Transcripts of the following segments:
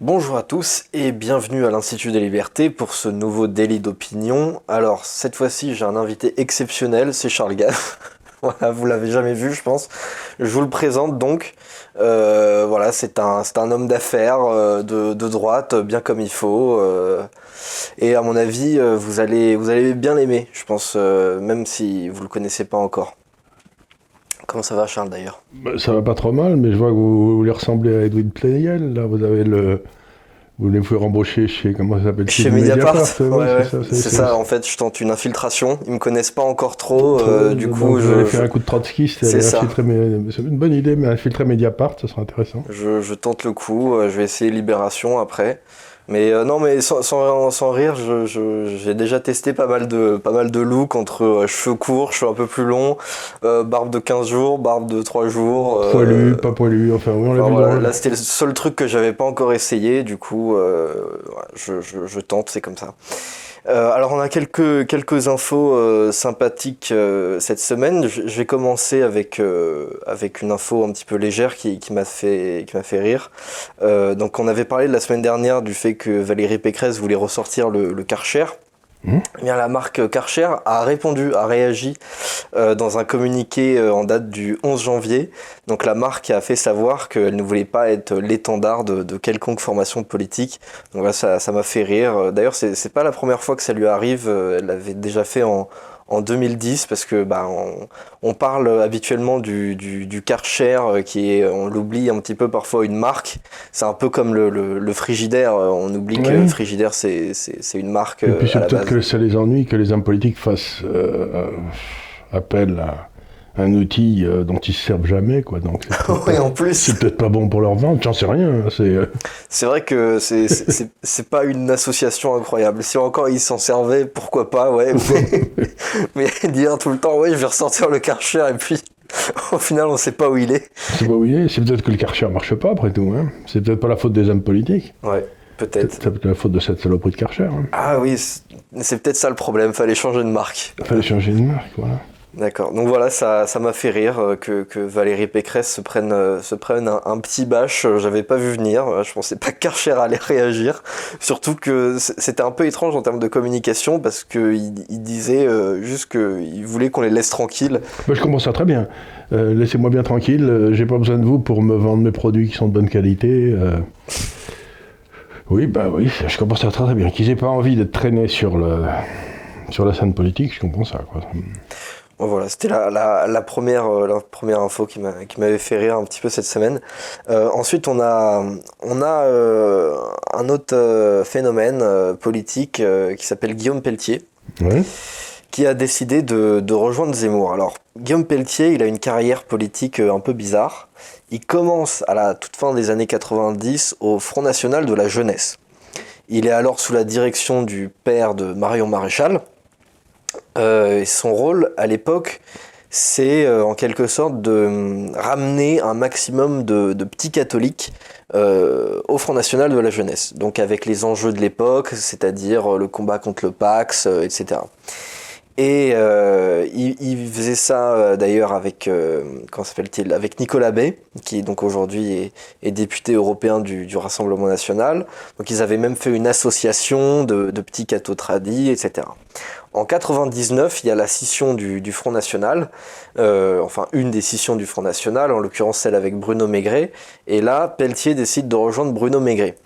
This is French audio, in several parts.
Bonjour à tous et bienvenue à l'Institut des Libertés pour ce nouveau délit d'opinion. Alors cette fois-ci j'ai un invité exceptionnel, c'est Charles Gaff. voilà, vous l'avez jamais vu je pense. Je vous le présente donc. Euh, voilà, c'est un, homme d'affaires euh, de, droite, bien comme il faut. Euh, et à mon avis, vous allez, bien l'aimer, je pense, même si vous le connaissez pas encore. Comment ça va Charles d'ailleurs bah, Ça va pas trop mal, mais je vois que vous, lui ressemblez à Edwin Plenel. Là, vous avez le. Vous voulez vous rembaucher chez. Comment ça s'appelle Chez Mediapart. Mediapart ouais, ouais, c'est ça, ça, en fait, je tente une infiltration. Ils me connaissent pas encore trop. euh, du coup, je. Allez faire un coup de trotskiste. C'est une bonne idée, mais infiltrer Mediapart, ça sera intéressant. Je, je tente le coup. Je vais essayer Libération après. Mais euh, non, mais sans, sans, sans rire, j'ai déjà testé pas mal de, pas mal de looks entre euh, cheveux courts, cheveux un peu plus longs, euh, barbe de 15 jours, barbe de 3 jours. Poilu, pas poilu, enfin oui, on l'a enfin, vu. Voilà, là, c'était le seul truc que j'avais pas encore essayé, du coup, voilà, je, je, tente, c'est comme ça. Euh, alors on a quelques, quelques infos euh, sympathiques euh, cette semaine. Je, vais commencer avec, avec une info un petit peu légère qui, qui m'a fait, fait rire. donc on avait parlé la semaine dernière du fait que Valérie Pécresse voulait ressortir le, le. Mmh. Bien, la marque Karcher a répondu, a réagi euh, dans un communiqué euh, en date du 11 janvier. Donc la marque a fait savoir qu'elle ne voulait pas être l'étendard de, de, quelconque formation politique. Donc là, ça, ça m'a fait rire. D'ailleurs, c'est pas la première fois que ça lui arrive. Elle l'avait déjà fait en, en 2010 parce que bah, on, on parle habituellement du, du, du Karcher qui est, on l'oublie un petit peu parfois, une marque. C'est un peu comme le, le, le frigidaire. On oublie que le frigidaire c'est une marque. Et puis c'est peut-être que ça les ennuie que les hommes politiques fassent euh, appel à un outil euh, dont ils se servent jamais quoi donc oui, en plus. c'est peut-être pas bon pour leur vente j'en sais rien c'est euh... c'est vrai que c'est c'est pas une association incroyable. Si encore ils s'en servaient pourquoi pas ouais mais, mais dire tout le temps ouais je vais ressortir le Karcher et puis au final on sait pas où il est. C'est pas où il est c'est peut-être que le Karcher marche pas après tout hein. c'est peut-être pas la faute des hommes politiques. Ouais peut-être. C'est peut-être la faute de cette saloperie de Karcher hein. ah oui c'est peut-être ça le problème fallait changer de marque. Fallait changer de marque voilà D'accord. Donc voilà, ça, m'a fait rire euh, que, Valérie Pécresse se prenne, euh, un, petit bâche. J'avais pas vu venir. Je pensais pas qu'Archer allait réagir. Surtout que c'était un peu étrange en termes de communication parce qu'il il disait euh, juste qu'il voulait qu'on les laisse tranquilles. Moi, je comprends ça très bien. Euh, Laissez-moi bien tranquille. J'ai pas besoin de vous pour me vendre mes produits qui sont de bonne qualité. Oui, bah oui, je comprends ça très, très bien. Qu'ils aient pas envie de traîner sur, la scène politique, je comprends ça. Voilà, c'était la, la, la, première, euh, la première info qui m'avait fait rire un petit peu cette semaine. Euh, ensuite, on a, on a euh, un autre phénomène euh, politique qui s'appelle Guillaume Pelletier, oui. qui a décidé de, de, rejoindre Zemmour. Alors, Guillaume Pelletier, il a une carrière politique un peu bizarre. Il commence à la toute fin des années 90 au Front National de la Jeunesse. Il est alors sous la direction du père de Marion Maréchal. Euh, son rôle à l'époque, c'est euh, en quelque sorte de euh, ramener un maximum de, petits catholiques euh, au Front National de la Jeunesse. Donc avec les enjeux de l'époque, c'est-à-dire le combat contre le Pax, etc. Et euh, il, faisait ça euh, d'ailleurs avec euh, avec Nicolas Bay, qui donc aujourd'hui est, député européen du, Rassemblement national. Donc ils avaient même fait une association de, de petits cathos tradis, etc. En 99, il y a la scission du, du Front National, enfin une des scissions du Front National, en l'occurrence celle avec Bruno Maigret. Et là, Pelletier décide de rejoindre Bruno Maigret.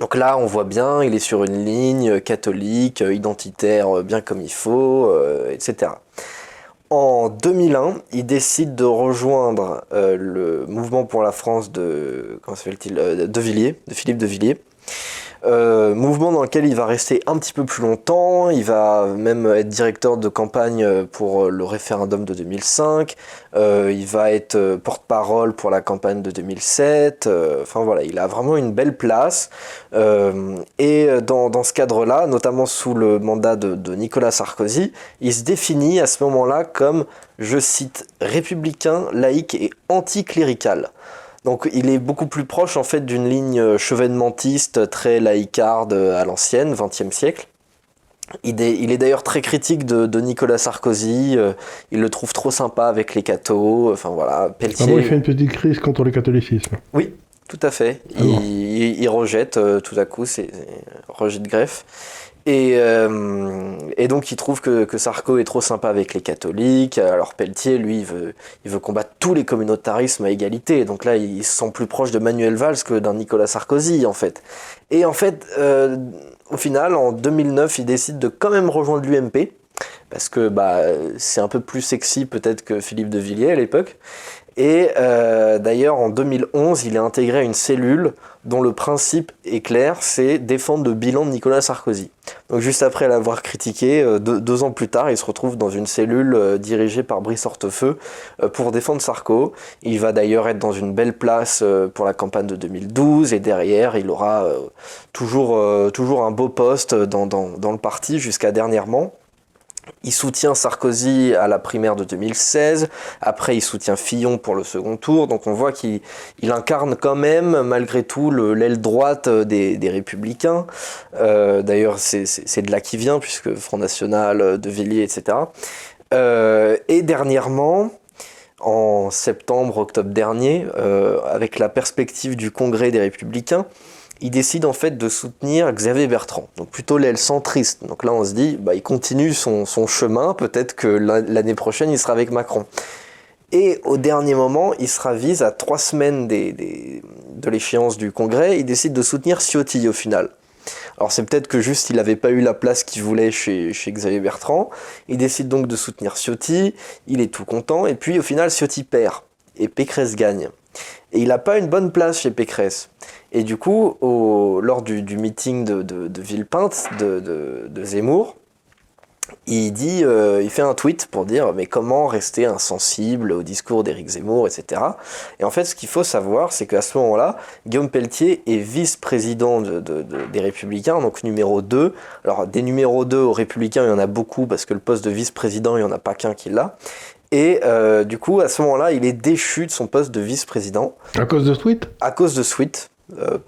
Donc là, on voit bien, il est sur une ligne catholique, identitaire, bien comme il faut, euh, etc. En 2001, il décide de rejoindre euh, le mouvement pour la France de de Villiers, de Philippe de Villiers. Euh, mouvement dans lequel il va rester un petit peu plus longtemps, il va même être directeur de campagne pour le référendum de 2005, euh, il va être porte-parole pour la campagne de 2007, euh, enfin voilà, il a vraiment une belle place, euh, et dans, dans ce cadre-là, notamment sous le mandat de, de Nicolas Sarkozy, il se définit à ce moment-là comme, je cite, républicain, laïque et anticlérical. Donc il est beaucoup plus proche en fait d'une ligne chevènementiste très laïcarde à l'ancienne, 20e siècle. Il est, il est d'ailleurs très critique de, de, Nicolas Sarkozy, euh, il le trouve trop sympa avec les cathos, enfin voilà, Pelletier... Ah bon, il fait une petite crise contre le catholicisme. Oui, Tout à fait. Ah bon. il, il rejette euh, tout à coup, c'est rejet de greffe. Et, euh, et donc il trouve que, que Sarko est trop sympa avec les catholiques. Alors Pelletier, lui, il veut, il veut combattre tous les communautarismes à égalité. Donc là, il se sent plus proche de Manuel Valls que d'un Nicolas Sarkozy, en fait. Et en fait, euh, au final, en 2009, il décide de quand même rejoindre l'UMP. Parce que bah, c'est un peu plus sexy peut-être que Philippe de Villiers à l'époque. Et euh, d'ailleurs, en 2011, il est intégré à une cellule dont le principe est clair, c'est défendre le bilan de Nicolas Sarkozy. Donc juste après l'avoir critiqué, euh, deux, ans plus tard, il se retrouve dans une cellule euh, dirigée par Brice Hortefeux euh, pour défendre Sarko. Il va d'ailleurs être dans une belle place pour la campagne de 2012 et derrière, il aura toujours, toujours un beau poste dans, dans le parti jusqu'à dernièrement. Il soutient Sarkozy à la primaire de 2016. Après, il soutient Fillon pour le second tour. Donc, on voit qu'il il incarne quand même, malgré tout, l'aile droite des, des Républicains. Euh, D'ailleurs, c'est de là qu'il vient, puisque Front National, De Villiers, etc. Euh, et dernièrement, en septembre, octobre dernier, euh, avec la perspective du Congrès des Républicains, il décide en fait de soutenir Xavier Bertrand, donc plutôt l'aile centriste. Donc là, on se dit, bah, il continue son, chemin, peut-être que l'année prochaine, il sera avec Macron. Et au dernier moment, il se ravise à trois semaines de l'échéance du Congrès, il décide de soutenir Ciotti au final. Alors c'est peut-être que juste il n'avait pas eu la place qu'il voulait chez, chez, Xavier Bertrand. Il décide donc de soutenir Ciotti, il est tout content, et puis au final Ciotti perd, et Pécresse gagne. Et il n'a pas une bonne place chez Pécresse. Et du coup, au, lors du, du, meeting de, de, de Villepinte, de, de, Zemmour, il dit, euh, il fait un tweet pour dire mais comment rester insensible au discours d'Éric Zemmour, etc. Et en fait, ce qu'il faut savoir, c'est qu'à ce moment-là, Guillaume Pelletier est vice-président de, de, de, des Républicains, donc numéro 2. Alors des numéros 2 aux Républicains, il y en a beaucoup parce que le poste de vice-président, il n'y en a pas qu'un qui l'a. Et euh, du coup, à ce moment-là, il est déchu de son poste de vice-président. À cause de ce tweet? À cause de ce tweet. Euh,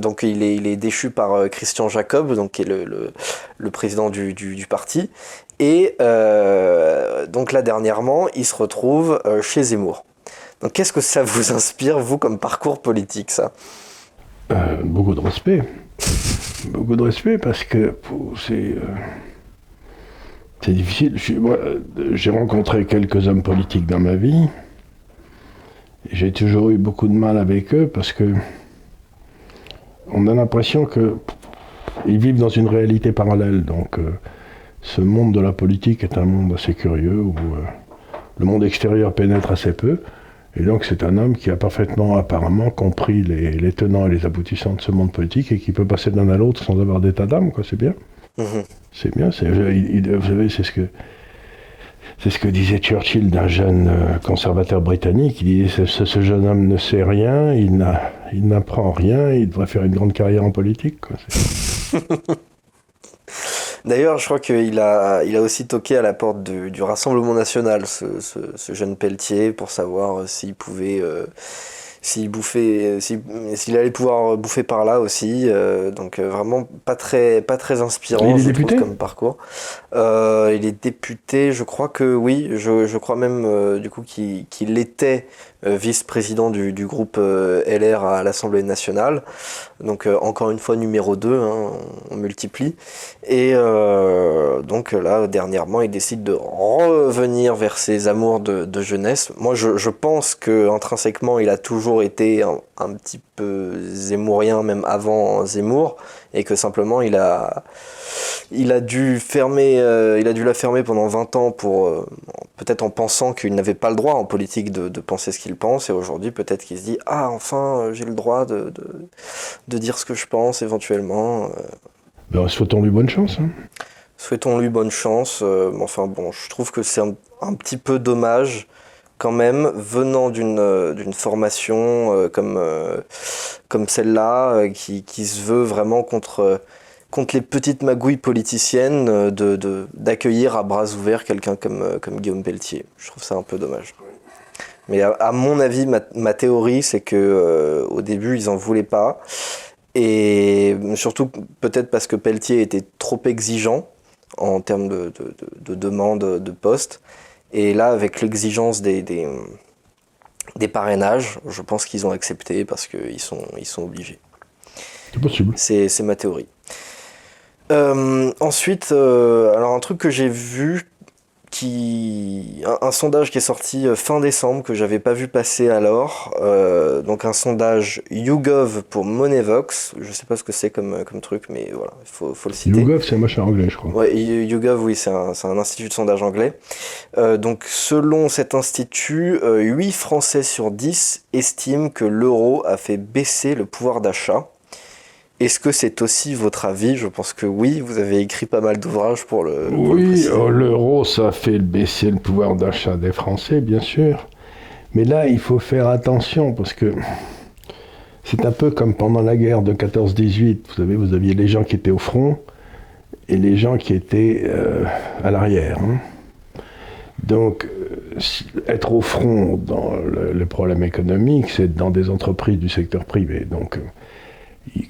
donc il est, déchu par euh, Christian Jacob, donc qui est le, président du, parti. Et euh, donc là dernièrement, il se retrouve chez Zemmour. Donc qu'est-ce que ça vous inspire, vous, comme parcours politique, ça? Beaucoup de respect. beaucoup de respect parce que c'est c'est difficile. J'ai rencontré quelques hommes politiques dans ma vie. J'ai toujours eu beaucoup de mal avec eux parce que on a l'impression qu'ils vivent dans une réalité parallèle. Donc, euh, ce monde de la politique est un monde assez curieux où euh, le monde extérieur pénètre assez peu. Et donc, c'est un homme qui a parfaitement, apparemment, compris les, les, tenants et les aboutissants de ce monde politique et qui peut passer d'un à l'autre sans avoir d'état d'âme, quoi. C'est bien. Mmh. C'est bien. Vous savez, c'est ce que. C'est ce que disait Churchill d'un jeune euh, conservateur britannique. Il disait ce, jeune homme ne sait rien, il n'apprend rien, il devrait faire une grande carrière en politique. D'ailleurs, je crois qu'il a, il a aussi toqué à la porte du, Rassemblement national, ce, jeune Pelletier, pour savoir s'il pouvait. Euh, s'il bouffait, s'il allait pouvoir bouffer par là aussi. Euh, donc euh, vraiment pas très, pas très inspirant il est député comme parcours. Euh, il est député, je crois que oui, je, je crois même euh, du coup qu'il qu était euh, vice-président du, groupe LR à l'Assemblée nationale. Donc encore une fois numéro 2, hein, on multiplie. Et donc là, dernièrement, il décide de revenir vers ses amours de, jeunesse. Moi, je, pense que intrinsèquement, il a toujours été un, petit peu zémourien, même avant Zemmour, et que simplement il a, il a dû fermer, euh, il a dû la fermer pendant 20 ans pour euh, peut-être en pensant qu'il n'avait pas le droit en politique de, de penser ce qu'il pense, et aujourd'hui peut-être qu'il se dit ah enfin euh, j'ai le droit de, de, de, dire ce que je pense éventuellement. Ben, souhaitons-lui bonne chance. Hein. Souhaitons-lui bonne chance. enfin bon, je trouve que c'est un, un petit peu dommage quand même, venant d'une euh, formation euh, comme, euh, comme celle-là, qui, qui se veut vraiment contre, contre les petites magouilles politiciennes, de d'accueillir de, à bras ouverts quelqu'un comme, comme Guillaume Pelletier. Je trouve ça un peu dommage. Mais à, mon avis, ma, ma théorie, c'est que au début, ils en voulaient pas. Et surtout, peut-être parce que Pelletier était trop exigeant en termes de, de, de, de demande de poste. Et là, avec l'exigence des, des, des parrainages. Je pense qu'ils ont accepté parce qu'ils sont, ils sont obligés. C'est possible. C'est, c'est ma théorie. Euh, ensuite, euh, alors un truc que j'ai vu, qui, un, un sondage qui est sorti euh, fin décembre que j'avais pas vu passer alors, euh, donc un sondage YouGov pour Moneyvox. Je sais pas ce que c'est comme, comme truc, mais voilà, il faut, faut le citer. YouGov, c'est un machin anglais, je crois. Ouais, YouGov, oui, c'est un, c'est un institut de sondage anglais. Euh, donc, selon cet institut, euh, 8 Français sur 10 estiment que l'euro a fait baisser le pouvoir d'achat. Est-ce que c'est aussi votre avis? Je pense que oui, vous avez écrit pas mal d'ouvrages pour le. Oui, oh, l'euro, ça fait baisser le pouvoir d'achat des Français, bien sûr. Mais là, il faut faire attention parce que c'est un peu comme pendant la guerre de 14-18. Vous savez, vous aviez les gens qui étaient au front et les gens qui étaient euh, à l'arrière. hein. Donc, euh, être au front dans le, le problème économique, c'est dans des entreprises du secteur privé. Donc,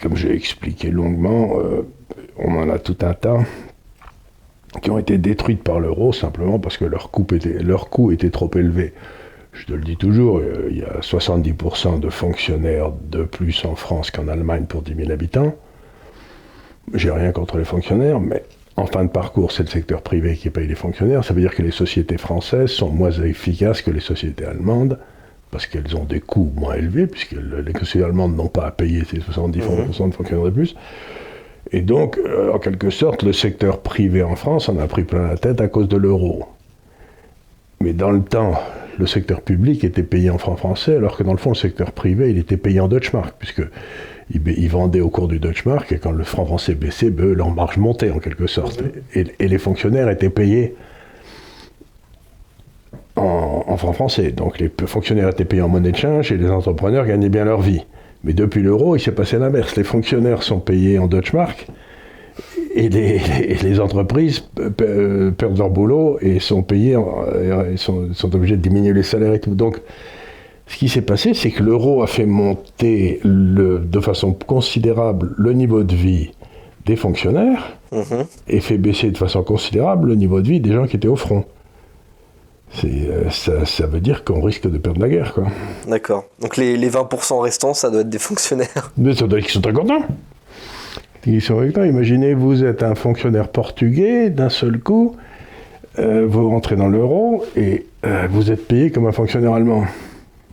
comme j'ai expliqué longuement, euh, on en a tout un tas qui ont été détruites par l'euro simplement parce que leur coût était, leur coût était trop élevé. Je te le dis toujours, euh, il y a 70% de fonctionnaires de plus en France qu'en Allemagne pour 10 000 habitants. J'ai rien contre les fonctionnaires, mais en fin de parcours, c'est le secteur privé qui paye les fonctionnaires. Ça veut dire que les sociétés françaises sont moins efficaces que les sociétés allemandes parce qu'elles ont des coûts moins élevés, puisque le- les sociétés allemandes n'ont pas à payer ces 70% de fonctionnaires de plus. Et donc, euh, en quelque sorte, le secteur privé en France en a pris plein la tête à cause de l'euro. Mais dans le temps, le secteur public était payé en francs français, alors que dans le fond, le secteur privé, il était payé en Deutschmark, puisque il, ba- il vendait au cours du Deutschmark, et quand le franc français baissait, ben, leur marge montait en quelque sorte. Et, et les fonctionnaires étaient payés en, en francs français. Donc les fonctionnaires étaient payés en monnaie de change et les entrepreneurs gagnaient bien leur vie. Mais depuis l'euro, il s'est passé l'inverse. Les fonctionnaires sont payés en Deutschmark et les, et les entreprises euh, perdent leur boulot et sont payés, en- euh, et sont, sont obligés de diminuer les salaires et tout. Donc, ce qui s'est passé, c'est que l'euro a fait monter le- de façon considérable le niveau de vie des fonctionnaires Mhm. et fait baisser de façon considérable le niveau de vie des gens qui étaient au front. Euh, ça, ça veut dire qu'on risque de perdre la guerre, quoi. D'accord. Donc, les, les 20% restants, ça doit être des fonctionnaires. Mais ça doit dire qu'ils sont très contents. Ils sont contents. Imaginez, vous êtes un fonctionnaire portugais, d'un seul coup, euh, vous rentrez dans l'euro et euh, vous êtes payé comme un fonctionnaire allemand.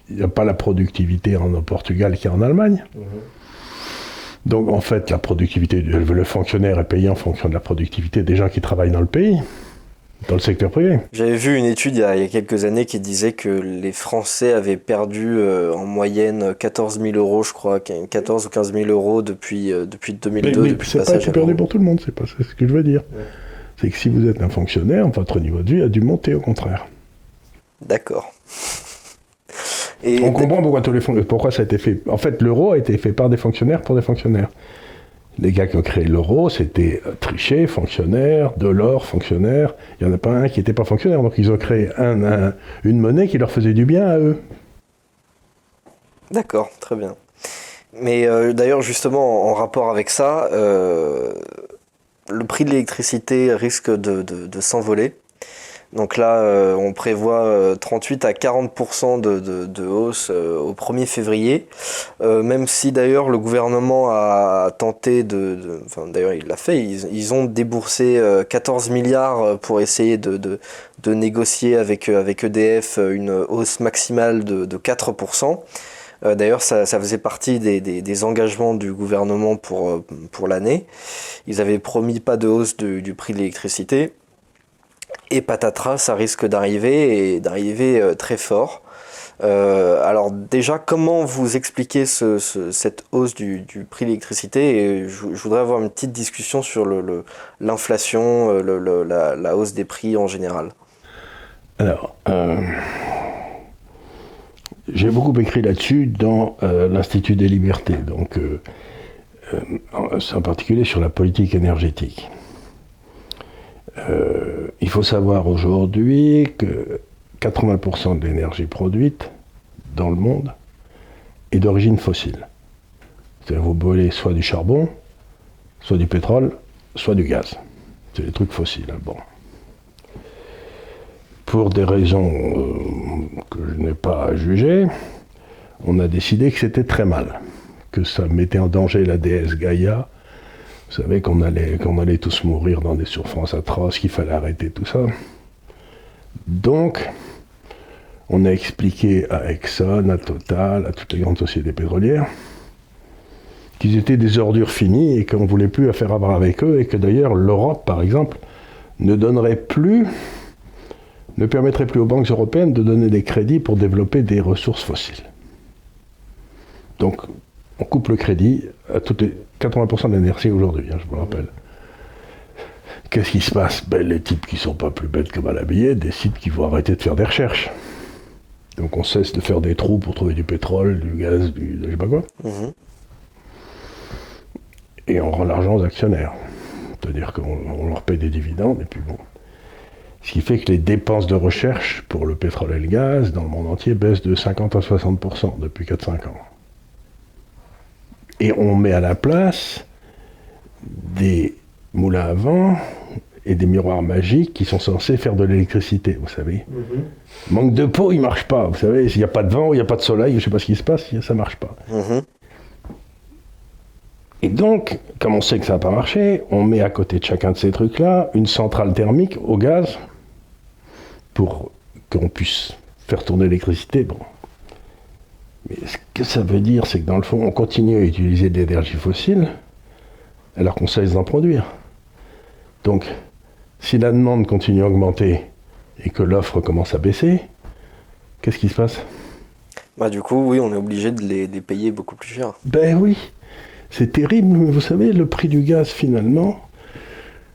Il n'y a pas la productivité en, Portugal qu'il y a en Allemagne. Donc en fait, la productivité, du- le fonctionnaire est payé en fonction de la productivité des gens qui travaillent dans le pays, dans le secteur privé. J'avais vu une étude il y, a, il y a quelques années qui disait que les Français avaient perdu euh, en moyenne 14 000 euros, je crois, 14 ou 15 000 euros depuis, euh, depuis 2002. Mais, mais depuis le c'est pas à perdu pour tout le monde, c'est pas c'est ce que je veux dire. C'est que si vous êtes un fonctionnaire, votre niveau de vie a dû monter au contraire. D'accord. Et On comprend pourquoi, tous les pourquoi ça a été fait. En fait, l'euro a été fait par des fonctionnaires pour des fonctionnaires. Les gars qui ont créé l'euro, c'était Trichet, fonctionnaire, Delors, fonctionnaire. Il n'y en a pas un qui n'était pas fonctionnaire. Donc ils ont créé un- un- une monnaie qui leur faisait du bien à eux. D'accord, très bien. Mais euh, d'ailleurs, justement, en, rapport avec ça, euh, le prix de l'électricité risque de s'envoler. Donc là, euh, on prévoit euh, 38 à 40% de, de- hausse euh, au 1er février. Euh, même si d'ailleurs le gouvernement a tenté de... enfin d'ailleurs il l'a fait, ils, ont déboursé euh, 14 milliards pour essayer de, négocier avec, euh, avec EDF une hausse maximale de, de 4%. Euh, D'ailleurs, ça, faisait partie des, des- engagements du gouvernement pour, euh, pour l'année. Ils avaient promis pas de hausse du prix de l'électricité. Et patatras, ça risque d'arriver et d'arriver euh, très fort. Euh, alors déjà, comment vous expliquez ce- ce- cette hausse du, prix de l'électricité je, je voudrais avoir une petite discussion sur l'inflation, euh, la, hausse des prix en général. Alors, j'ai beaucoup écrit là-dessus dans l'Institut des libertés, donc en particulier sur la politique énergétique. Euh, il faut savoir aujourd'hui que 80% de l'énergie produite dans le monde est d'origine fossile. C'est-à-dire vous brûlez soit du charbon, soit du pétrole, soit du gaz. C'est des trucs fossiles. hein, bon pour des raisons euh, que je n'ai pas jugé, on a décidé que c'était très mal, que ça mettait en danger la déesse Gaïa. Vous savez qu'on allait, allait tous mourir dans des souffrances atroces, qu'il fallait arrêter tout ça. Donc, on a expliqué à Exxon, à Total, à toutes les grandes sociétés pétrolières, qu'ils étaient des ordures finies et qu'on ne voulait plus affaire avoir avec eux, et que d'ailleurs l'Europe, par exemple, ne donnerait plus, ne permettrait plus aux banques européennes de donner des crédits pour développer des ressources fossiles. Donc, on coupe le crédit à toutes les 80% de l'énergie aujourd'hui, hein, je vous le rappelle. Qu'est-ce qui se passe? Ben, Les types qui sont pas plus bêtes que mal habillés décident qu'ils vont arrêter de faire des recherches. Donc on cesse de faire des trous pour trouver du pétrole, du gaz, du je sais pas quoi. Mhm. Et on rend l'argent aux actionnaires. C'est-à-dire qu'on leur paye des dividendes et puis bon. Ce qui fait que les dépenses de recherche pour le pétrole et le gaz dans le monde entier baissent de 50 à 60% depuis 4-5 ans. Et on met à la place des moulins à vent et des miroirs magiques qui sont censés faire de l'électricité, vous savez. Mhm. Manque de peau, il marche pas. Vous savez, s'il n'y a pas de vent, il n'y a pas de soleil, je ne sais pas ce qui se passe, ça ne marche pas. Mhm. Et donc, comme on sait que ça n'a pas marché, on met à côté de chacun de ces trucs-là une centrale thermique au gaz pour qu'on puisse faire tourner l'électricité. Bon. Mais ce que ça veut dire, c'est que dans le fond, on continue à utiliser de l'énergie fossile alors qu'on sait en produire. Donc, si la demande continue à augmenter et que l'offre commence à baisser, qu'est-ce qui se passe? Bah du coup, oui, on est obligé de les, payer beaucoup plus cher. Ben oui, c'est terrible, mais vous savez, le prix du gaz finalement,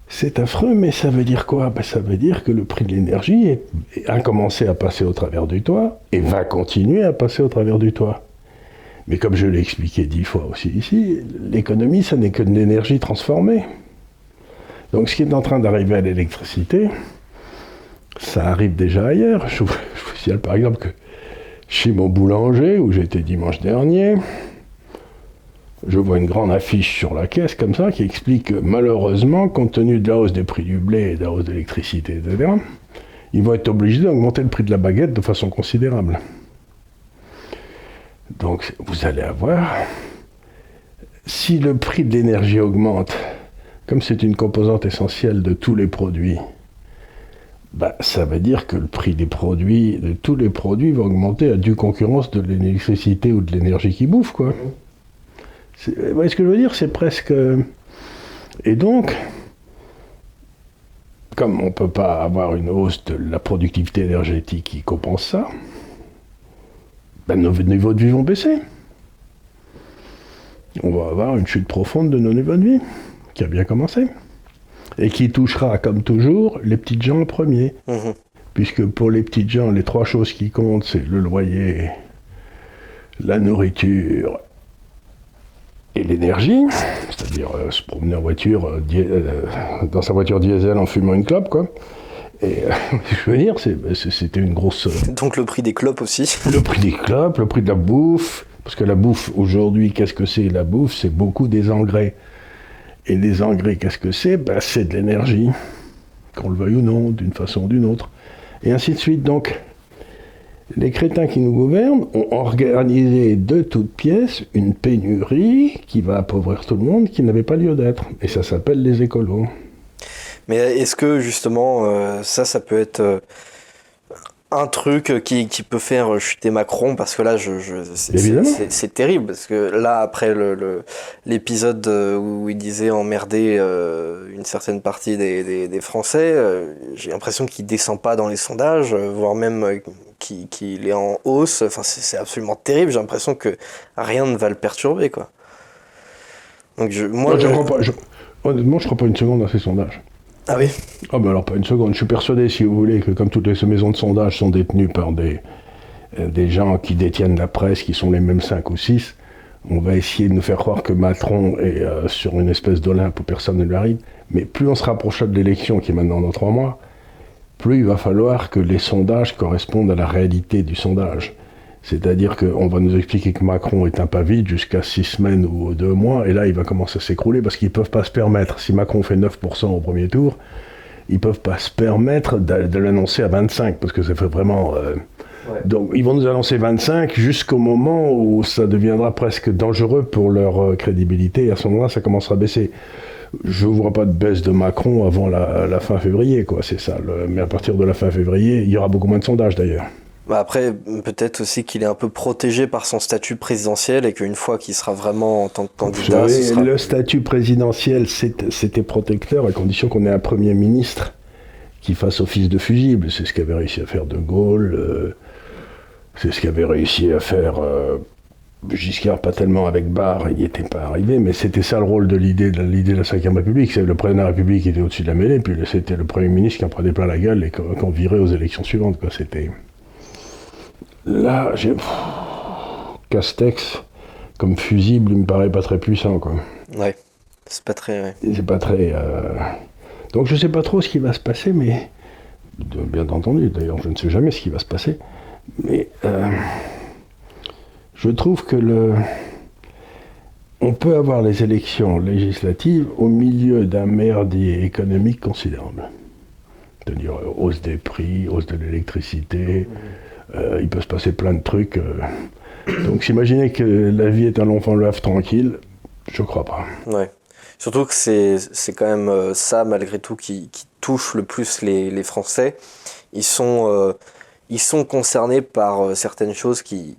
c'est affreux, mais ça veut dire quoi? Ben, Ça veut dire que le prix de l'énergie a commencé à passer au travers du toit et va continuer à passer au travers du toit. Mais comme je l'ai expliqué dix fois aussi ici, l'économie, ça n'est que de l'énergie transformée. Donc ce qui est en train d'arriver à l'électricité, ça arrive déjà ailleurs. Je vous, signale par exemple que chez mon boulanger, où j'étais dimanche dernier, je vois une grande affiche sur la caisse comme ça qui explique que malheureusement, compte tenu de la hausse des prix du blé et de la hausse de l'électricité, etc., ils vont être obligés d'augmenter le prix de la baguette de façon considérable. Donc vous allez avoir, si le prix de l'énergie augmente, comme c'est une composante essentielle de tous les produits, bah, ça veut dire que le prix des produits, de tous les produits, va augmenter à due concurrence de l'électricité ou de l'énergie qui bouffe, quoi. Vous voyez ce que je veux dire C'est presque. Et donc, comme on ne peut pas avoir une hausse de la productivité énergétique qui compense ça, ben nos niveaux de vie vont baisser. On va avoir une chute profonde de nos niveaux de vie qui a bien commencé, et qui touchera, comme toujours, les petites gens en premier. Mhm. Puisque pour les petites gens, les trois choses qui comptent, c'est le loyer, la nourriture et l'énergie, c'est-à-dire euh, se promener en voiture, euh, euh, dans sa voiture diesel en fumant une clope, quoi. Et je veux dire, c'était une grosse. Donc le prix des clopes aussi Le prix des clopes, le prix de la bouffe. Parce que la bouffe, aujourd'hui, qu'est-ce que c'est La bouffe, c'est beaucoup des engrais. Et les engrais, qu'est-ce que c'est? Ben, C'est de l'énergie, qu'on le veuille ou non, d'une façon ou d'une autre. Et ainsi de suite. Donc, les crétins qui nous gouvernent ont organisé de toutes pièces une pénurie qui va appauvrir tout le monde, qui n'avait pas lieu d'être. Et ça s'appelle les écolos. Mais est-ce que justement, euh, ça, ça peut être euh, un truc qui, qui, peut faire chuter Macron parce que là je, je c'est terrible parce que là après le l'épisode euh, où il disait emmerder euh, une certaine partie des, des, des Français euh, j'ai l'impression qu'il descend pas dans les sondages voire même qu'il est en hausse. Enfin c'est absolument terrible. J'ai l'impression que rien ne va le perturber quoi. Donc je, moi, je, crois pas, honnêtement je crois pas une seconde à ces sondages ah oui Ah ben alors pas une seconde. Je suis persuadé, si vous voulez, que comme toutes ces maisons de sondage sont détenues par des, euh, des gens qui détiennent la presse, qui sont les mêmes 5 ou 6, on va essayer de nous faire croire que Macron est euh, sur une espèce d'Olympe où personne ne lui arrive. Mais plus on se rapprochera de l'élection, qui est maintenant dans 3 mois, plus il va falloir que les sondages correspondent à la réalité du sondage. C'est-à-dire qu'on va nous expliquer que Macron est un pas vide jusqu'à six semaines ou deux mois, et là il va commencer à s'écrouler parce qu'ils ne peuvent pas se permettre. Si Macron fait 9% au premier tour, ils ne peuvent pas se permettre de, l'annoncer à 25 parce que ça fait vraiment. Euh, Donc ils vont nous annoncer 25 jusqu'au moment où ça deviendra presque dangereux pour leur euh, crédibilité et à ce moment-là ça commencera à baisser. Je ne vois pas de baisse de Macron avant la, fin février, quoi, c'est ça. mais à partir de la fin février, il y aura beaucoup moins de sondages d'ailleurs. Bah après, peut-être aussi qu'il est un peu protégé par son statut présidentiel et qu'une fois qu'il sera vraiment en tant que candidat. Le statut présidentiel, c'était protecteur à condition qu'on ait un Premier ministre qui fasse office de fusible. C'est ce qu'avait réussi à faire De Gaulle, euh, c'est ce qu'avait réussi à faire euh, Giscard, pas tellement avec Barre, il n'y était pas arrivé, mais c'était ça le rôle de l'idée de l'idée de la Ve République. C'est le président de la République qui était au-dessus de la mêlée, puis c'était le Premier ministre qui en prenait plein la gueule et qu'on virait aux élections suivantes. C'était. Là, j'ai. Castex, comme fusible, il me paraît pas très puissant, quoi. Ouais, c'est pas très. C'est pas très. Euh, donc je sais pas trop ce qui va se passer, mais. Bien entendu, d'ailleurs, je ne sais jamais ce qui va se passer. Mais. Euh, je trouve que le. On peut avoir les élections législatives au milieu d'un merdier économique considérable. C'est-à-dire hausse des prix, hausse de l'électricité, euh, il peut se passer plein de trucs. Euh. Donc s'imaginer que la vie est un long lave tranquille, je crois pas. Ouais. Surtout que c'est, quand même euh, ça, malgré tout, qui, touche le plus les, Français. Ils sont, ils sont concernés par certaines choses qui,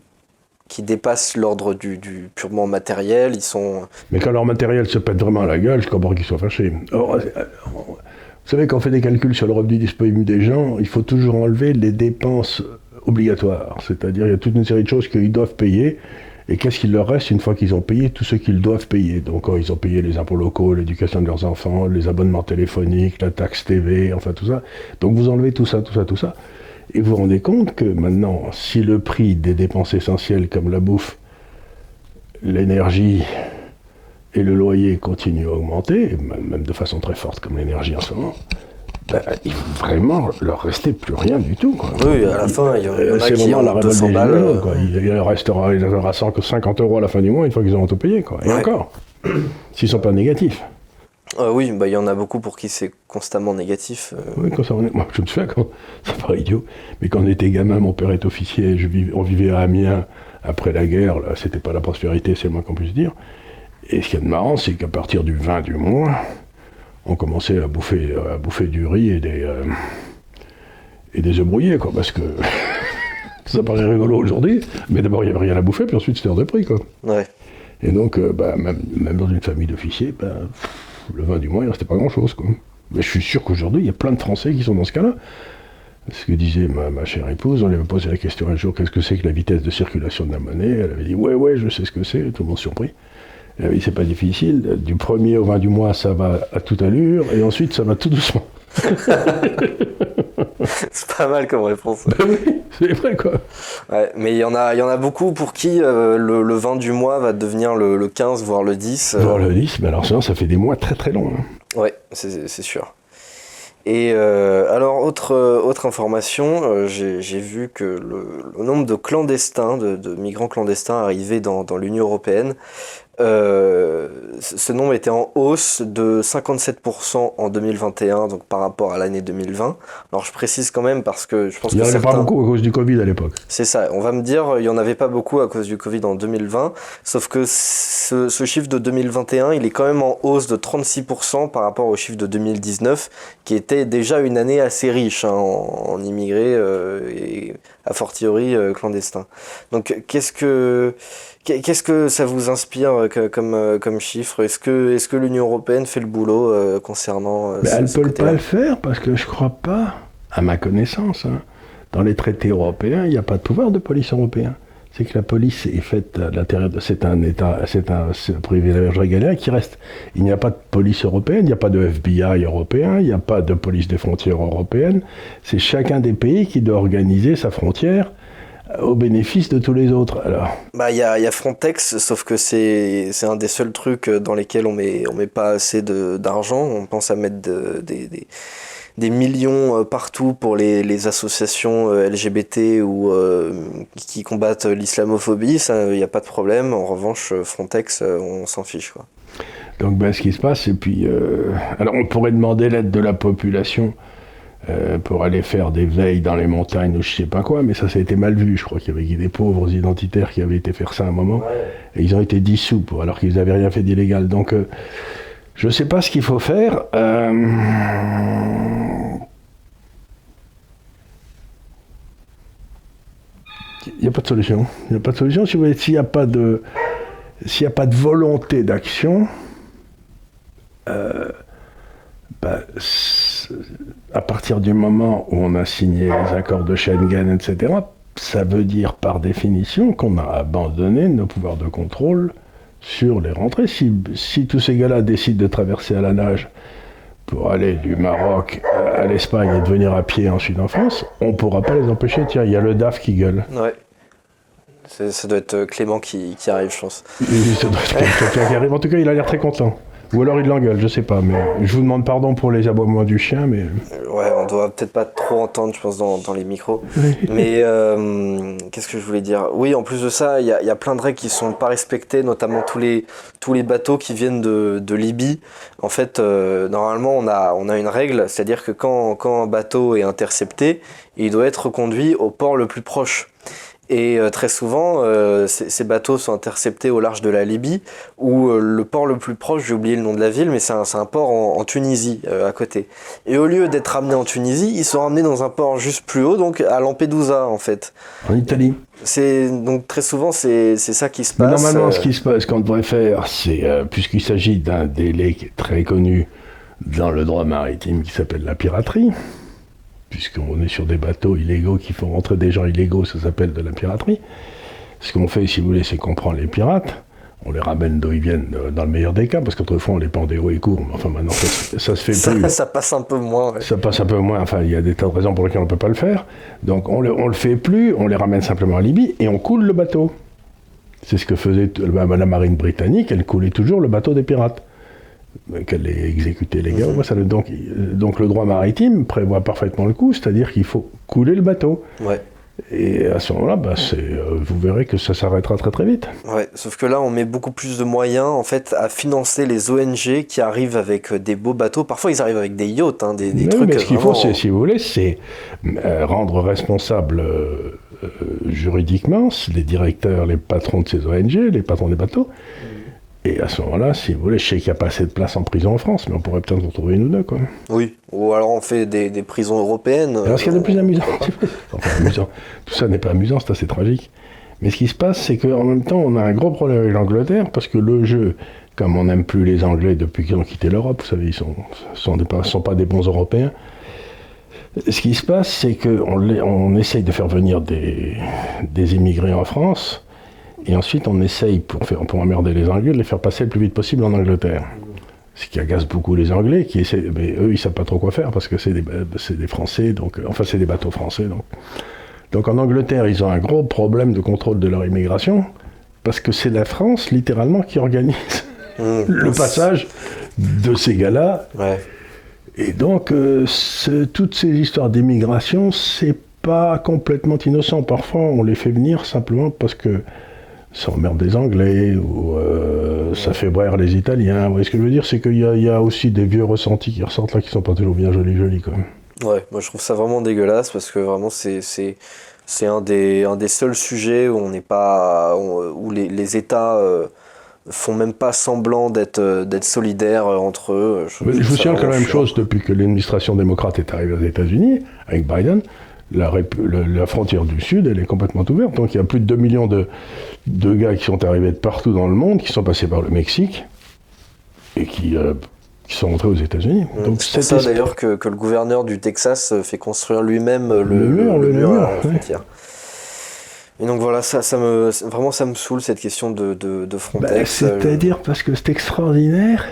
qui dépassent l'ordre du, purement matériel. Ils sont... Mais quand leur matériel se pète vraiment à la gueule, je comprends qu'ils soient fâchés. vous savez, quand on fait des calculs sur le revenu disponible des gens, il faut toujours enlever les dépenses obligatoire. C'est-à-dire il y a toute une série de choses qu'ils doivent payer. Et qu'est-ce qu'il leur reste une fois qu'ils ont payé tout ce qu'ils doivent payer? Donc ils ont payé les impôts locaux, l'éducation de leurs enfants, les abonnements téléphoniques, la taxe TV, enfin tout ça. Donc vous enlevez tout ça, tout ça, tout ça. Et vous vous rendez compte que maintenant, si le prix des dépenses essentielles comme la bouffe, l'énergie et le loyer continuent à augmenter, même de façon très forte comme l'énergie en ce moment, ben, il faut vraiment leur rester plus rien du tout. Oui, à la fin, il y, en a C'est vraiment la révolte des balles. Euh. Il, restera, il aura 50 euros à la fin du mois une fois qu'ils auront tout payé. Quoi. Et encore, s'ils ne sont pas négatifs. Euh, oui, bah, il y en a beaucoup pour qui c'est constamment négatif. Euh. Oui, ça, moi, je me souviens, quand, ça paraît idiot, mais quand on était gamin, mon père est officier, je on vivait à Amiens après la guerre, là, c'était pas la prospérité, c'est le moins qu'on puisse dire. Et ce qui est marrant, c'est qu'à partir du 20 du mois, on commençait à bouffer, à bouffer du riz et des, euh, et des œufs brouillés, quoi, parce que ça paraît rigolo aujourd'hui, mais d'abord il n'y avait rien à bouffer, puis ensuite c'était hors de prix, quoi. Ouais. Et donc, euh, bah, même, même, dans une famille d'officiers, bah, le vin du mois, il ne restait pas grand-chose, quoi. Mais je suis sûr qu'aujourd'hui, il y a plein de Français qui sont dans ce cas-là. Ce que disait ma, ma, chère épouse, on lui avait posé la question un jour, qu'est-ce que c'est que la vitesse de circulation de la monnaie? Elle avait dit, ouais, ouais, je sais ce que c'est, tout le monde surpris. Euh, oui, c'est pas difficile. Du 1er au 20 du mois, ça va à toute allure, et ensuite, ça va tout doucement. c'est pas mal comme réponse. c'est vrai, quoi. Ouais, mais il y, en a, y en a beaucoup pour qui euh, le, 20 du mois va devenir le, 15, voire le 10. Euh. Voire le 10, mais alors ça, ça fait des mois très très longs. Hein. Ouais, c'est sûr. Et alors, autre, autre information, j'ai vu que le, nombre de clandestins, de, migrants clandestins arrivés dans, dans l'Union européenne euh, ce nombre était en hausse de 57% en 2021, donc par rapport à l'année 2020. Alors je précise quand même parce que je pense il n'y en avait pas beaucoup à cause du Covid à l'époque. C'est ça, on va me dire il n'y en avait pas beaucoup à cause du Covid en 2020, sauf que ce, chiffre de 2021, il est quand même en hausse de 36% par rapport au chiffre de 2019, qui était déjà une année assez riche hein, en, immigrés euh, et a fortiori euh, clandestins. Donc qu'est-ce que Qu'est-ce que ça vous inspire euh, comme, euh, comme chiffre? Est-ce que, l'Union européenne fait le boulot concernant... elle ne peut pas le faire parce que je ne crois pas, à ma connaissance, hein, dans les traités européens, il n'y a pas de pouvoir de police européen. C'est que la police est faite à l'intérieur de... C'est un État, c'est un, privilège régalien qui reste. Il n'y a pas de police européenne, il n'y a pas de FBI européen, il n'y a pas de police des frontières européenne. C'est chacun des pays qui doit organiser sa frontière au bénéfice de tous les autres. Alors. Bah il y a, Frontex, sauf que c'est un des seuls trucs dans lesquels on met on met pas assez d'argent. On pense à mettre des, des, millions euh, partout pour les, les associations euh, LGBT ou euh, qui combattent l'islamophobie. Ça, il n'y a pas de problème. En revanche, Frontex, on s'en fiche quoi. Donc ben, ce qui se passe, et puis alors on pourrait demander l'aide de la population pour aller faire des veilles dans les montagnes ou je sais pas quoi, mais ça, ça a été mal vu. Je crois qu'il y avait des pauvres identitaires qui avaient été faire ça à un moment, et ils ont été dissous, alors qu'ils n'avaient rien fait d'illégal. Donc, je ne sais pas ce qu'il faut faire. Il n'y a pas de solution. Il n'y a pas de solution. Si vous s'il n'y a pas de, s'il a pas de volonté d'action, euh, bah, à partir du moment où on a signé les accords de Schengen, etc., ça veut dire par définition qu'on a abandonné nos pouvoirs de contrôle sur les rentrées. Si, si tous ces gars-là décident de traverser à la nage pour aller du Maroc à l'Espagne et de venir à pied ensuite en France, on ne pourra pas les empêcher. Tiens, il y a le DAF qui gueule. Ouais. Ça doit être Clément qui, qui arrive, je pense. ça doit être Clément qui arrive. En tout cas, il a l'air très content. Ou alors il l'engueule, je sais pas, mais je vous demande pardon pour les aboiements du chien, mais... Ouais, on doit peut-être pas trop entendre, je pense, dans, dans les micros. mais euh, qu'est-ce que je voulais dire? Oui, en plus de ça, il y, y, a plein de règles qui sont pas respectées, notamment tous les, tous les bateaux qui viennent de, de Libye. En fait, euh, normalement, on a, on a une règle, c'est-à-dire que quand, quand un bateau est intercepté, il doit être conduit au port le plus proche. Et euh, très souvent, euh, ces bateaux sont interceptés au large de la Libye, où euh, le port le plus proche, j'ai oublié le nom de la ville, mais c'est un, un, port en, Tunisie, à côté. Et au lieu d'être ramenés en Tunisie, ils sont ramenés dans un port juste plus haut, donc à Lampedusa, en fait. En Italie. C'est donc très souvent c'est ça qui se passe. normalement, ce qui se passe, qu'on devrait faire, c'est puisqu'il s'agit d'un délai très connu dans le droit maritime qui s'appelle la piraterie puisqu'on est sur des bateaux illégaux qui font rentrer des gens illégaux, ça s'appelle de la piraterie. Ce qu'on fait, si vous voulez, c'est qu'on prend les pirates, on les ramène d'où ils viennent, euh, dans le meilleur des cas, parce qu'autrefois on les pendait haut et court, mais enfin maintenant ça, se fait plus. Ça passe un peu moins. Ça passe un peu moins, enfin il y a des tas de raisons pour lesquelles on ne peut pas le faire. Donc on le, le fait plus, on les ramène simplement à Libye et on coule le bateau. C'est ce que faisait la marine britannique, elle coulait toujours le bateau des pirates qu'elle ait exécuté les gars. Ça, donc, donc le droit maritime prévoit parfaitement le coup, c'est-à-dire qu'il faut couler le bateau. Ouais. Et à ce moment-là, bah, euh, vous verrez que ça s'arrêtera très très vite. Ouais, sauf que là, on met beaucoup plus de moyens en fait à financer les ONG qui arrivent avec euh, des beaux bateaux. Parfois, ils arrivent avec des yachts, hein, des, des trucs. Mais ce qu'il faut, si vous voulez, c'est euh, rendre responsables juridiquement les directeurs, les patrons de ces ONG, les patrons des bateaux. Et à ce moment-là, si vous voulez, je sais qu'il n'y a pas assez de place en prison en France, mais on pourrait peut-être en trouver une ou deux, quoi. Oui, ou alors on fait des, prisons européennes. Alors, ce qu'il y a de plus amusant, enfin, amusant, tout ça n'est pas amusant, c'est assez tragique. Mais ce qui se passe, c'est qu'en même temps, on a un gros problème avec l'Angleterre, parce que le jeu, comme on n'aime plus les Anglais depuis qu'ils ont quitté l'Europe, vous savez, ils ne sont, sont, sont, pas des bons Européens, ce qui se passe, c'est qu'on on essaye de faire venir des, des immigrés en France, et ensuite, on essaye, pour, faire, pour emmerder les Anglais, de les faire passer le plus vite possible en Angleterre. Ce qui agace beaucoup les Anglais, qui essaient, mais eux, ils savent pas trop quoi faire parce que c'est des, des, Français, donc, enfin, c'est des bateaux français. Donc. donc en Angleterre, ils ont un gros problème de contrôle de leur immigration parce que c'est la France, littéralement, qui organise mmh. le passage de ces gars-là. Ouais. Et donc, euh, toutes ces histoires d'immigration, c'est pas complètement innocent. Parfois, on les fait venir simplement parce que ça emmerde des Anglais ou euh, ça fait boire les Italiens. Ce que je veux dire? C'est qu'il y, y, a aussi des vieux ressentis qui ressortent là qui sont pas toujours bien jolis, jolis quand même. Ouais, moi je trouve ça vraiment dégueulasse parce que vraiment c'est c'est un des un des seuls sujets où on n'est pas où les, les États euh, font même pas semblant d'être d'être solidaires entre eux. Je, vous tiens quand même chose depuis que l'administration démocrate est arrivée aux États-Unis avec Biden la, frontière du Sud, elle est complètement ouverte. Donc il y a plus de 2 millions de, de, gars qui sont arrivés de partout dans le monde, qui sont passés par le Mexique et qui, euh, qui sont rentrés aux États-Unis. Donc c'est ça d'ailleurs que, que, le gouverneur du Texas fait construire lui-même le, le, mur, le, mur, à la frontière. Et donc voilà, ça, ça me, vraiment ça me saoule cette question de, de, de Frontex. Bah, c'est-à-dire parce que c'est extraordinaire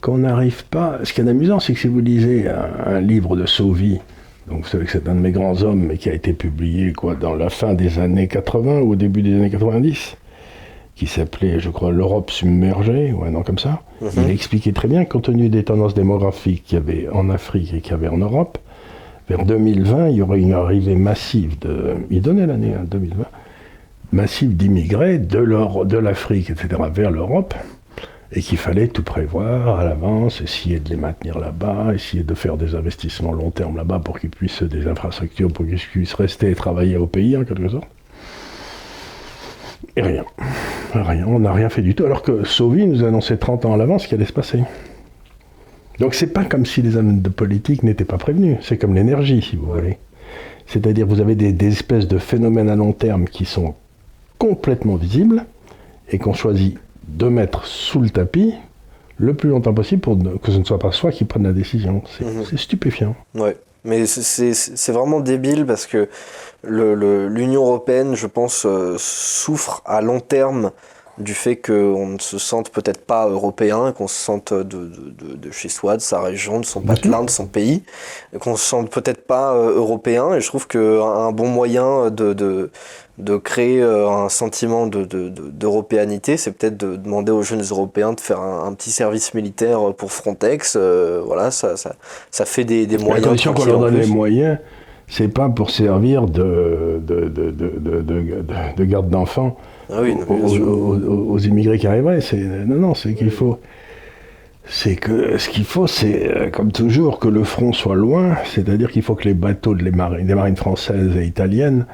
qu'on n'arrive pas. Ce qui est amusant, c'est que si vous lisez un, livre de Sauvy, donc vous savez que c'est un de mes grands hommes, mais qui a été publié quoi, dans la fin des années 80 ou au début des années 90, qui s'appelait, je crois, L'Europe submergée, ou un nom comme ça. Mhm. Il expliquait très bien, compte tenu des tendances démographiques qu'il y avait en Afrique et qu'il y avait en Europe, vers 2020, il y aurait une arrivée massive de. Il donnait l'année, 2020, hein, massive d'immigrés de l'Afrique, etc., vers l'Europe. Et qu'il fallait tout prévoir à l'avance, essayer de les maintenir là-bas, essayer de faire des investissements long terme là-bas pour qu'ils puissent, des infrastructures pour qu'ils puissent rester et travailler au pays en quelque sorte. Et rien. Rien, on n'a rien fait du tout, alors que Sauvy nous annonçait 30 ans à l'avance ce qui allait se passer. Donc c'est pas comme si les hommes de politique n'étaient pas prévenus, c'est comme l'énergie si vous voulez. C'est-à-dire vous avez des, espèces de phénomènes à long terme qui sont complètement visibles et qu'on choisit de mettre sous le tapis le plus longtemps possible pour que ce ne soit pas soi qui prenne la décision. C'est mhm. stupéfiant. Ouais. Mais c'est vraiment débile parce que l'Union européenne, je pense, euh, souffre à long terme du fait qu'on ne se sente peut-être pas européen, qu'on se sente de, chez soi, de sa région, de son patelin, de son pays, qu'on se sente peut-être pas euh, européen. Et je trouve qu'un bon moyen de, de créer euh, un sentiment d'européanité, c'est peut-être de demander aux jeunes européens de faire un, petit service militaire pour Frontex. Euh, voilà, ça, ça, ça, fait des, des moyens. Condition qu'on leur donne les moyens, c'est pas pour servir de, de, de garde d'enfants ah aux, immigrés qui arriveraient. Non, non, c'est qu'il faut. C'est que ce qu'il faut, c'est, euh, comme toujours, que le front soit loin, c'est-à-dire qu'il faut que les bateaux des marines françaises et italiennes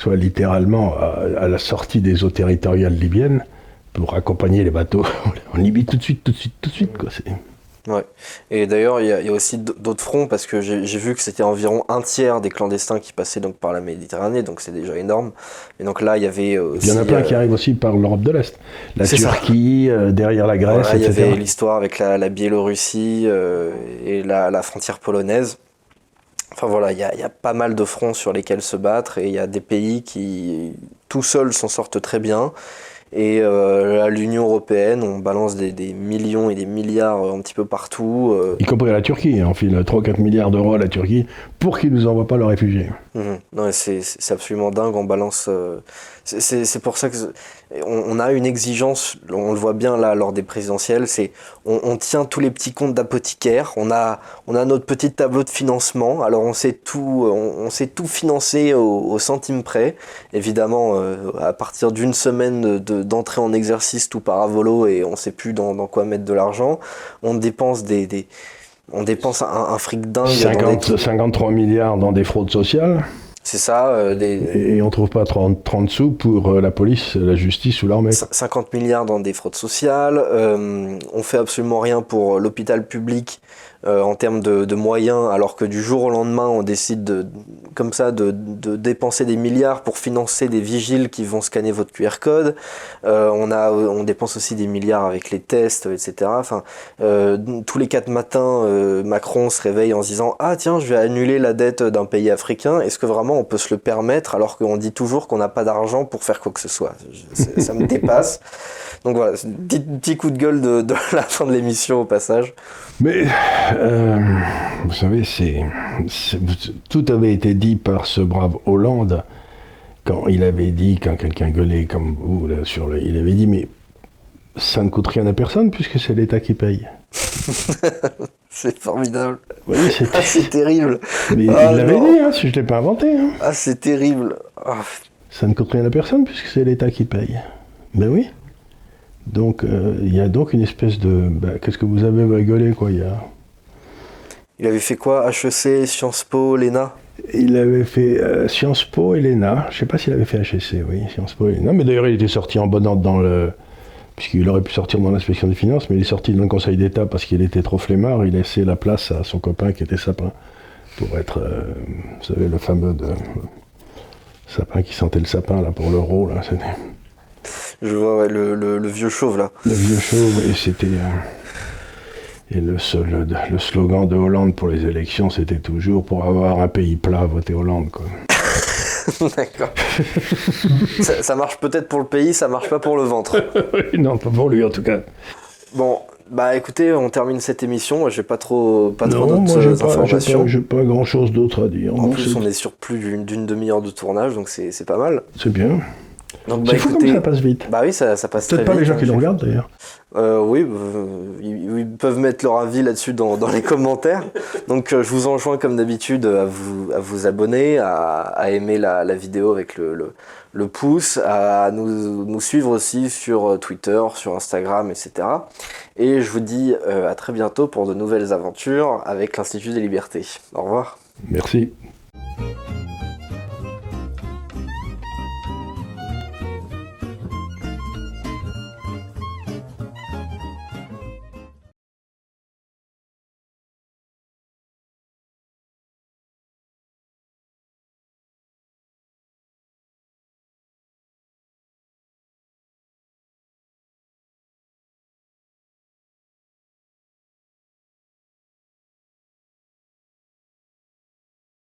soient littéralement à, la sortie des eaux territoriales libyennes pour accompagner les bateaux en Libye tout de suite, tout de suite, tout de suite. Quoi. Ouais. Et d'ailleurs, il y, a aussi d'autres fronts parce que j'ai vu que c'était environ un tiers des clandestins qui passaient donc par la Méditerranée, donc c'est déjà énorme. Et donc là, il y avait aussi, Il y en a plein qui euh, arrivent aussi par l'Europe de l'Est. La Turquie, euh, derrière la Grèce, Il y avait l'histoire avec la, Biélorussie euh, et la, frontière polonaise. Enfin voilà, il y, a, y, a, pas mal de fronts sur lesquels se battre et il y a des pays qui tout seuls s'en sortent très bien et euh, à l'Union européenne, on balance des, millions et des milliards un petit peu partout. Euh. Y compris à la Turquie, hein. on file 3-4 milliards d'euros à la Turquie pour qu'ils ne nous envoient pas leurs réfugiés. Mmh. c'est absolument dingue, on balance... Euh, c'est pour ça que on, a une exigence, on le voit bien là lors des présidentielles, c'est on, tient tous les petits comptes d'apothicaire, on a, on a notre petit tableau de financement, alors on sait tout, on, sait tout financer au, centime près. Évidemment, euh, à partir d'une semaine d'entrée en exercice, tout paravolo et on sait plus dans, quoi mettre de l'argent. On dépense des, on dépense un, fric dingue. 53 milliards dans des fraudes sociales. C'est ça. Euh, Et on trouve pas 30, 30 sous pour euh, la police, la justice ou l'armée. 50 milliards dans des fraudes sociales. Euh, on fait absolument rien pour l'hôpital public euh, en termes de, moyens, alors que du jour au lendemain, on décide de, comme ça de, dépenser des milliards pour financer des vigiles qui vont scanner votre QR code. Euh, on, a, on dépense aussi des milliards avec les tests, etc. Enfin, euh, tous les quatre matins, Macron se réveille en se disant Ah tiens, je vais annuler la dette d'un pays africain. Est-ce que vraiment on peut se le permettre alors qu'on dit toujours qu'on n'a pas d'argent pour faire quoi que ce soit Ça me dépasse. Donc voilà, petit, petit coup de gueule de, de la fin de l'émission au passage. Mais, euh, vous savez, c'est, tout avait été dit par ce brave Hollande quand il avait dit, quand quelqu'un gueulait comme vous, là, sur le, il avait dit, mais ça ne coûte rien à personne puisque c'est l'État qui paye. c'est formidable. ah, c'est terrible. Mais il ah, l'avait dit, hein, si je ne l'ai pas inventé. Hein. Ah, c'est terrible. Ah. Ça ne coûte rien à personne puisque c'est l'État qui paye. Ben oui. Donc euh, il y a donc une espèce de... Bah, qu'est-ce que vous avez rigolé quoi il, a... il avait fait quoi HEC, Sciences Po, l'ENA il avait fait euh, Sciences Po et l'ENA. Je ne sais pas s'il avait fait HEC, oui, Sciences Po et l'ENA. Mais d'ailleurs, il était sorti en bonne ordre dans le. Puisqu'il aurait pu sortir dans l'inspection des finances, mais il est sorti dans le Conseil d'État parce qu'il était trop flemmard. Il laissait la place à son copain qui était sapin. Pour être, euh, vous savez, le fameux de, sapin qui sentait le sapin, là, pour l'euro. Là, je vois le, vieux chauve là. Le vieux chauve, et c'était. Euh, et le, le, slogan de Hollande pour les élections, c'était toujours pour avoir un pays plat, voter Hollande. Quoi. D'accord. ça, marche peut-être pour le pays, ça marche pas pour le ventre. non, pas pour lui en tout cas. Bon, bah écoutez, on termine cette émission. J'ai pas trop, pas trop d'autres informations. J'ai pas, pas, grand chose d'autre à dire. En plus, on est sur plus d'une demi-heure de tournage, donc c'est pas mal. C'est bien. Donc, bah, C'est fou écoutez- comme ça passe vite. Bah oui, ça, ça passe très Peut-être pas vite. les gens hein, qui nous regardent d'ailleurs. Euh, oui, euh, ils, ils peuvent mettre leur avis là-dessus dans, dans les commentaires. Donc euh, je vous enjoins comme d'habitude à vous, à vous abonner, à, à aimer la, la vidéo avec le, le, le pouce, à nous, nous suivre aussi sur euh, Twitter, sur Instagram, etc. Et je vous dis à très bientôt pour de nouvelles aventures avec l'Institut des libertés. Au revoir. Merci.